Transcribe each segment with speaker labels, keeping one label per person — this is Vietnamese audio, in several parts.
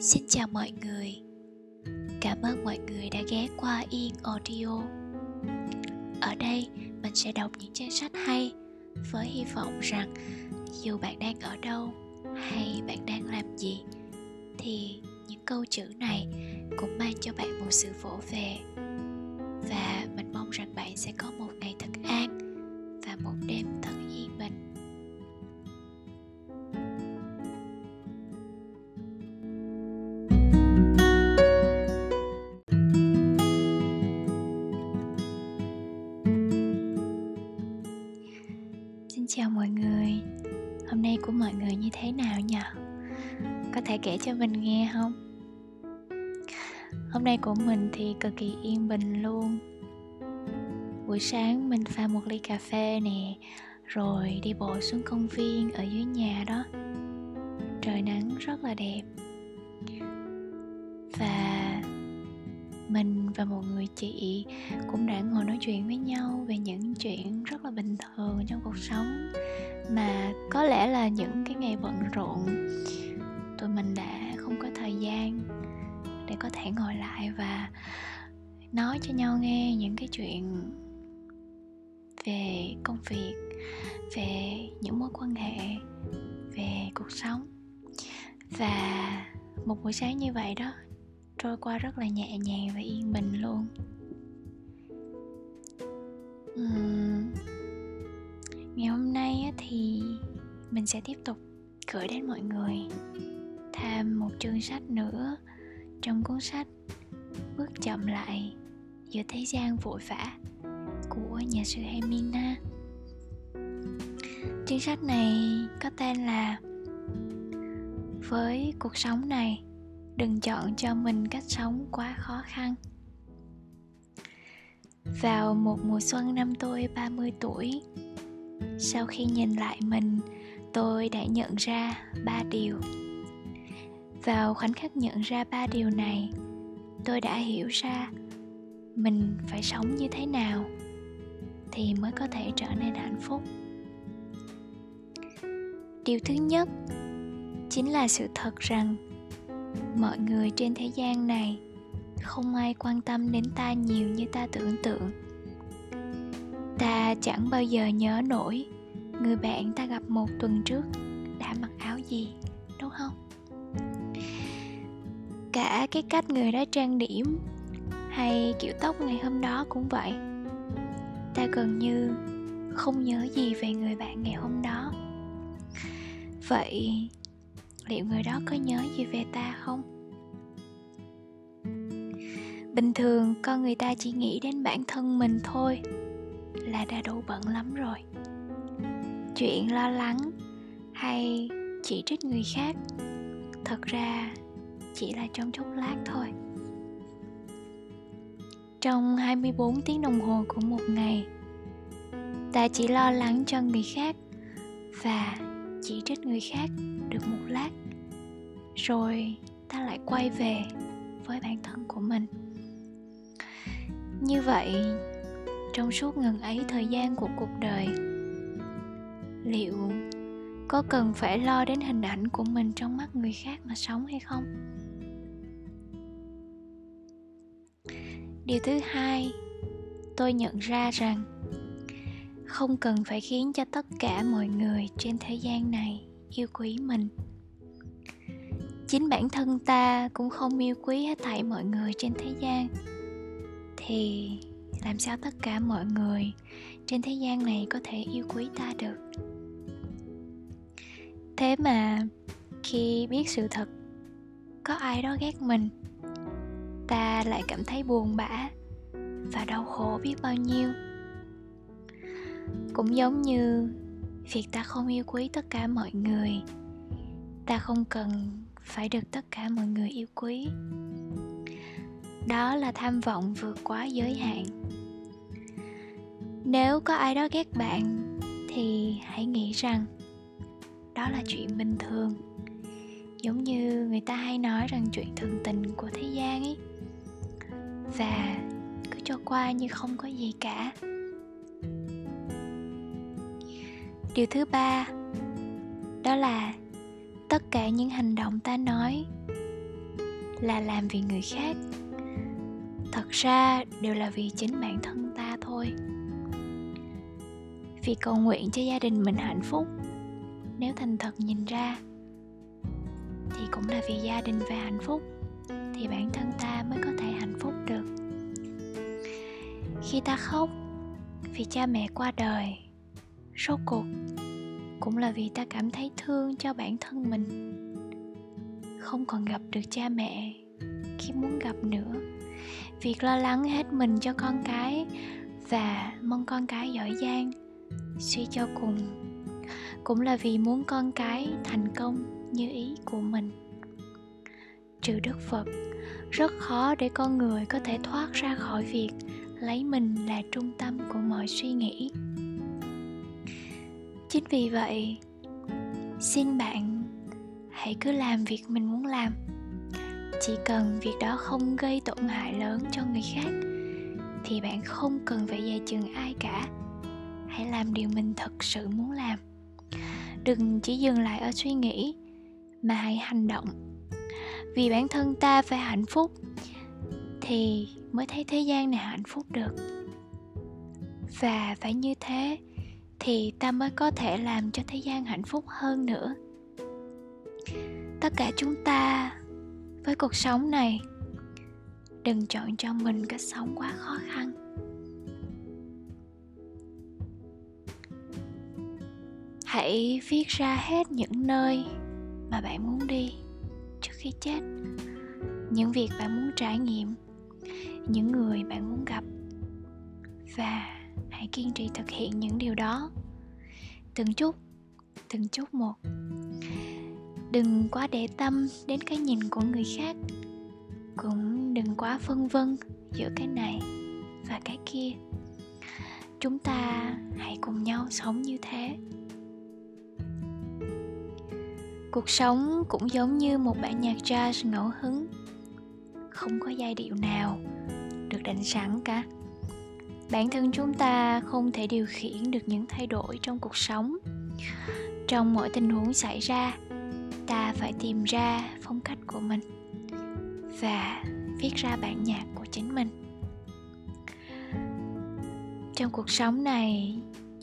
Speaker 1: Xin chào mọi người. Cảm ơn mọi người đã ghé qua Yên Audio. Ở đây, mình sẽ đọc những trang sách hay Với hy vọng rằng dù bạn đang ở đâu hay bạn đang làm gì, Thì những câu chữ này cũng mang cho bạn một sự vỗ về. Và mình mong rằng bạn sẽ có một ngày thật an Và một đêm thật yên bình. Chào mọi người Hôm nay của mọi người như thế nào nhỉ? Có thể kể cho mình nghe không? Hôm nay của mình thì cực kỳ yên bình luôn Buổi sáng mình pha một ly cà phê nè, Rồi đi bộ xuống công viên ở dưới nhà đó Trời nắng rất là đẹp mình và một người chị cũng đã ngồi nói chuyện với nhau về những chuyện rất là bình thường trong cuộc sống. Mà có lẽ là những cái ngày bận rộn, tụi mình đã không có thời gian để có thể ngồi lại và nói cho nhau nghe những cái chuyện về công việc, về những mối quan hệ, về cuộc sống. Và một buổi sáng như vậy đó trôi qua rất là nhẹ nhàng và yên bình luôn. Uhm, ngày hôm nay thì mình sẽ tiếp tục gửi đến mọi người thêm một chương sách nữa. Trong cuốn sách bước chậm lại giữa thế gian vội vã của nhà sư Hemina chương sách này có tên là với cuộc sống này đừng chọn cho mình cách sống quá khó khăn. Vào một mùa xuân năm tôi 30 tuổi, sau khi nhìn lại mình, tôi đã nhận ra ba điều. Vào khoảnh khắc nhận ra ba điều này, tôi đã hiểu ra mình phải sống như thế nào thì mới có thể trở nên hạnh phúc. Điều thứ nhất chính là sự thật rằng mọi người trên thế gian này, không ai quan tâm đến ta nhiều như ta tưởng tượng. Ta chẳng bao giờ nhớ nổi, người bạn ta gặp một tuần trước đã mặc áo gì, đúng không? Cả cái cách người đó trang điểm hay kiểu tóc ngày hôm đó cũng vậy. Ta gần như không nhớ gì về người bạn ngày hôm đó. Vậy liệu người đó có nhớ gì về ta không? Bình thường, con người ta chỉ nghĩ đến bản thân mình thôi, là đã đủ bận lắm rồi. Chuyện lo lắng hay chỉ trích người khác, thật ra chỉ là trong chốc lát thôi. Trong 24 tiếng đồng hồ của một ngày, ta chỉ lo lắng cho người khác và chỉ trích người khác được một lát, rồi ta lại quay về với bản thân của mình. Như vậy, trong suốt ngần ấy thời gian của cuộc đời, liệu có cần phải lo đến hình ảnh của mình trong mắt người khác mà sống hay không? Điều thứ hai, tôi nhận ra rằng không cần phải khiến cho tất cả mọi người trên thế gian này yêu quý mình. Chính bản thân ta cũng không yêu quý hết thảy mọi người trên thế gian. Thì làm sao tất cả mọi người trên thế gian này có thể yêu quý ta được? Thế mà khi biết sự thật, có ai đó ghét mình, ta lại cảm thấy buồn bã và đau khổ biết bao nhiêu cũng giống như việc ta không yêu quý tất cả mọi người, ta không cần phải được tất cả mọi người yêu quý. Đó là tham vọng vượt quá giới hạn. Nếu có ai đó ghét bạn, thì hãy nghĩ rằng đó là chuyện bình thường. Giống như người ta hay nói rằng chuyện thường tình của thế gian ấy, và cứ cho qua như không có gì cả. Điều thứ ba, đó là tất cả những hành động ta nói là làm vì người khác, thật ra đều là vì chính bản thân ta thôi. Vì cầu nguyện cho gia đình mình hạnh phúc, nếu thành thật nhìn ra, thì cũng là vì gia đình và hạnh phúc, thì bản thân ta mới có thể hạnh phúc được. Khi ta khóc vì cha mẹ qua đời rốt cuộc, cũng là vì ta cảm thấy thương cho bản thân mình. Không còn gặp được cha mẹ khi muốn gặp nữa. Việc lo lắng hết mình cho con cái và mong con cái giỏi giang, suy cho cùng, cũng là vì muốn con cái thành công như ý của mình. Trừ đức phật, rất khó để con người có thể thoát ra khỏi việc lấy mình là trung tâm của mọi suy nghĩ chính vì vậy, xin bạn hãy cứ làm việc mình muốn làm. Chỉ cần việc đó không gây tổn hại lớn cho người khác, thì bạn không cần phải dè chừng ai cả. Hãy làm điều mình thật sự muốn làm. Đừng chỉ dừng lại ở suy nghĩ, mà hãy hành động. Vì bản thân ta phải hạnh phúc, thì mới thấy thế gian này hạnh phúc được. Và phải như thế thì ta mới có thể làm cho thế gian hạnh phúc hơn nữa. Tất cả chúng ta với cuộc sống này, đừng chọn cho mình cách sống quá khó khăn. Hãy viết ra hết những nơi mà bạn muốn đi trước khi chết. Những việc bạn muốn trải nghiệm, những người bạn muốn gặp và hãy kiên trì thực hiện những điều đó. Từng chút từng chút một. Đừng quá để tâm đến cái nhìn của người khác. Cũng đừng quá phân vân giữa cái này và cái kia. Chúng ta hãy cùng nhau sống như thế. Cuộc sống cũng giống như một bản nhạc jazz ngẫu hứng. Không có giai điệu nào được định sẵn cả bản thân chúng ta không thể điều khiển được những thay đổi trong cuộc sống. Trong mọi tình huống xảy ra, ta phải tìm ra phong cách của mình và viết ra bản nhạc của chính mình. Trong cuộc sống này,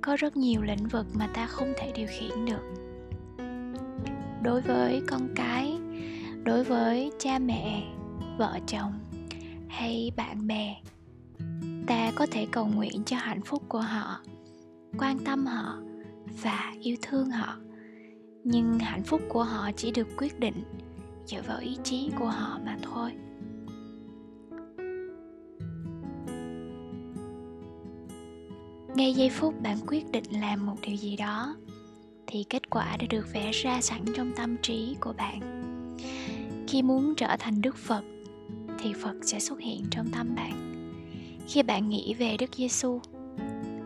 Speaker 1: có rất nhiều lĩnh vực mà ta không thể điều khiển được. Đối với con cái, đối với cha mẹ, vợ chồng hay bạn bè ta có thể cầu nguyện cho hạnh phúc của họ, quan tâm họ và yêu thương họ. Nhưng hạnh phúc của họ chỉ được quyết định dựa vào ý chí của họ mà thôi. Ngay giây phút bạn quyết định làm một điều gì đó, thì kết quả đã được vẽ ra sẵn trong tâm trí của bạn. Khi muốn trở thành đức phật, thì phật sẽ xuất hiện trong tâm bạn khi bạn nghĩ về đức giêsu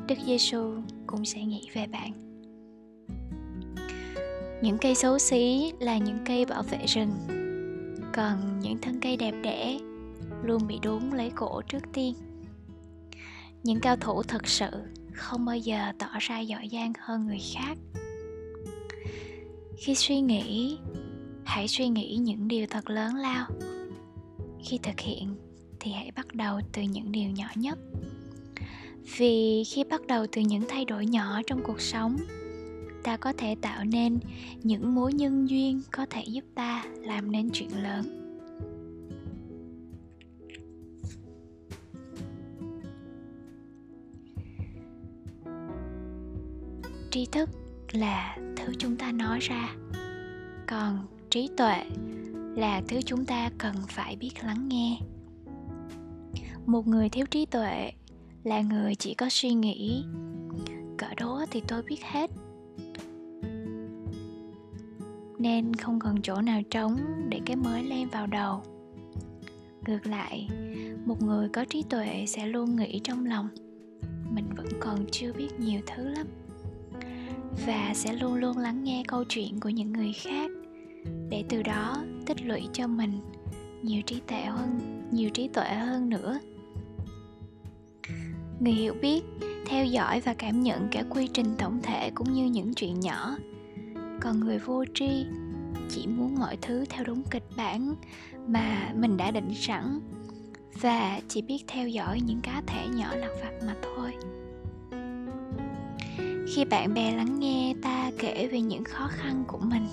Speaker 1: đức giêsu cũng sẽ nghĩ về bạn. Những cây xấu xí là những cây bảo vệ rừng, còn những thân cây đẹp đẽ luôn bị đốn lấy cổ trước tiên. Những cao thủ thật sự không bao giờ tỏ ra giỏi giang hơn người khác. Khi suy nghĩ, hãy suy nghĩ những điều thật lớn lao. Khi thực hiện thì hãy bắt đầu từ những điều nhỏ nhất. Vì khi bắt đầu từ những thay đổi nhỏ trong cuộc sống, ta có thể tạo nên những mối nhân duyên có thể giúp ta làm nên chuyện lớn. Tri thức là thứ chúng ta nói ra, còn trí tuệ là thứ chúng ta cần phải biết lắng nghe một người thiếu trí tuệ là người chỉ có suy nghĩ. Cỡ đó thì tôi biết hết. Nên không còn chỗ nào trống để cái mới len vào đầu. Ngược lại, một người có trí tuệ sẽ luôn nghĩ trong lòng. Mình vẫn còn chưa biết nhiều thứ lắm. Và sẽ luôn luôn lắng nghe câu chuyện của những người khác. Để từ đó tích lũy cho mình nhiều trí tuệ hơn, nhiều trí tuệ hơn nữa người hiểu biết, theo dõi và cảm nhận cả quy trình tổng thể cũng như những chuyện nhỏ. Còn người vô tri chỉ muốn mọi thứ theo đúng kịch bản mà mình đã định sẵn và chỉ biết theo dõi những cá thể nhỏ lặt vặt mà thôi. Khi bạn bè lắng nghe ta kể về những khó khăn của mình,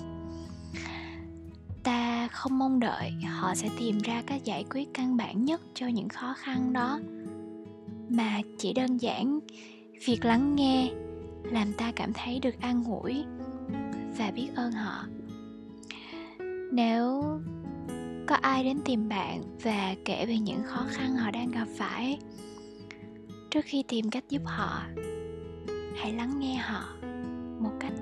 Speaker 1: ta không mong đợi họ sẽ tìm ra cách giải quyết căn bản nhất cho những khó khăn đó mà chỉ đơn giản việc lắng nghe làm ta cảm thấy được an ủi và biết ơn họ. Nếu có ai đến tìm bạn và kể về những khó khăn họ đang gặp phải, trước khi tìm cách giúp họ, hãy lắng nghe họ một cách